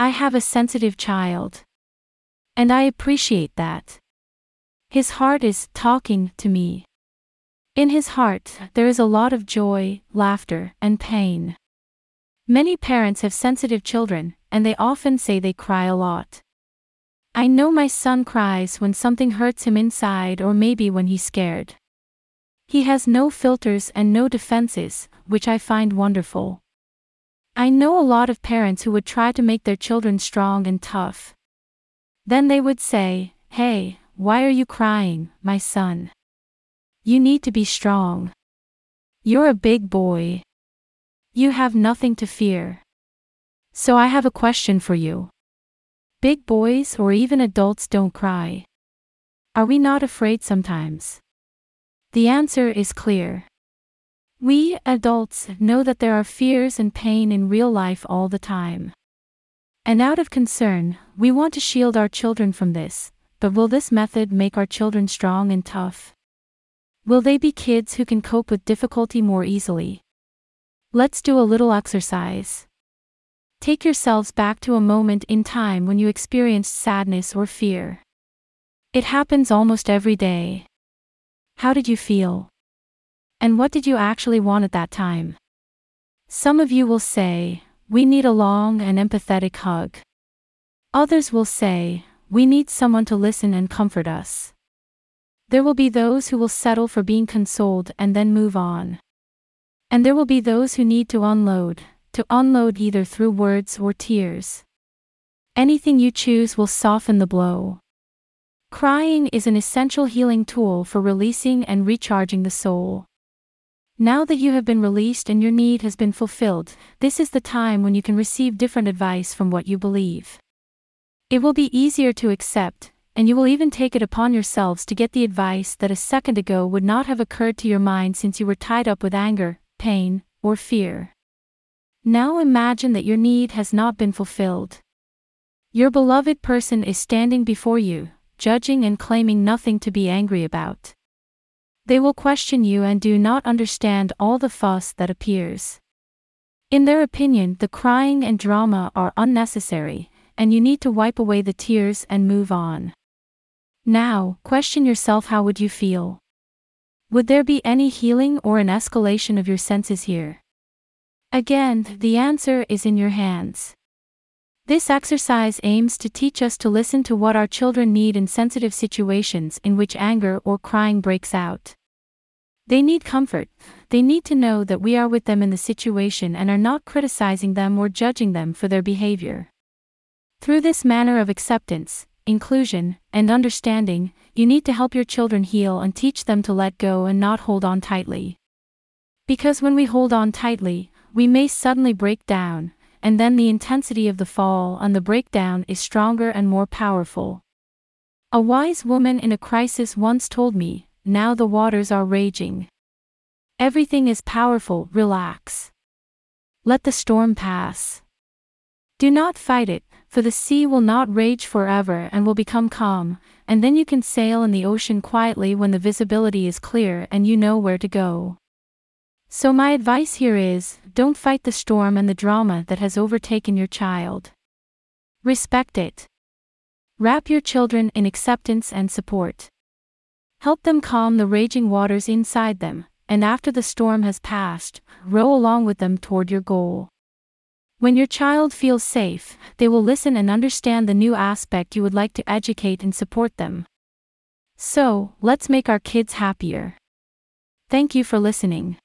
I have a sensitive child. And I appreciate that. His heart is talking to me. In his heart, there is a lot of joy, laughter, and pain. Many parents have sensitive children, and they often say they cry a lot. I know my son cries when something hurts him inside or maybe when he's scared. He has no filters and no defenses, which I find wonderful. I know a lot of parents who would try to make their children strong and tough. Then they would say, Hey, why are you crying, my son? You need to be strong. You're a big boy. You have nothing to fear. So I have a question for you. Big boys or even adults don't cry. Are we not afraid sometimes? The answer is clear. We, adults, know that there are fears and pain in real life all the time. And out of concern, we want to shield our children from this, but will this method make our children strong and tough? Will they be kids who can cope with difficulty more easily? Let's do a little exercise. Take yourselves back to a moment in time when you experienced sadness or fear. It happens almost every day. How did you feel? And what did you actually want at that time? Some of you will say, We need a long and empathetic hug. Others will say, We need someone to listen and comfort us. There will be those who will settle for being consoled and then move on. And there will be those who need to unload, to unload either through words or tears. Anything you choose will soften the blow. Crying is an essential healing tool for releasing and recharging the soul. Now that you have been released and your need has been fulfilled, this is the time when you can receive different advice from what you believe. It will be easier to accept, and you will even take it upon yourselves to get the advice that a second ago would not have occurred to your mind since you were tied up with anger, pain, or fear. Now imagine that your need has not been fulfilled. Your beloved person is standing before you, judging and claiming nothing to be angry about. They will question you and do not understand all the fuss that appears. In their opinion, the crying and drama are unnecessary, and you need to wipe away the tears and move on. Now, question yourself how would you feel? Would there be any healing or an escalation of your senses here? Again, the answer is in your hands. This exercise aims to teach us to listen to what our children need in sensitive situations in which anger or crying breaks out. They need comfort, they need to know that we are with them in the situation and are not criticizing them or judging them for their behavior. Through this manner of acceptance, inclusion, and understanding, you need to help your children heal and teach them to let go and not hold on tightly. Because when we hold on tightly, we may suddenly break down, and then the intensity of the fall and the breakdown is stronger and more powerful. A wise woman in a crisis once told me, Now the waters are raging. Everything is powerful, relax. Let the storm pass. Do not fight it, for the sea will not rage forever and will become calm, and then you can sail in the ocean quietly when the visibility is clear and you know where to go. So, my advice here is don't fight the storm and the drama that has overtaken your child. Respect it. Wrap your children in acceptance and support. Help them calm the raging waters inside them, and after the storm has passed, row along with them toward your goal. When your child feels safe, they will listen and understand the new aspect you would like to educate and support them. So, let's make our kids happier. Thank you for listening.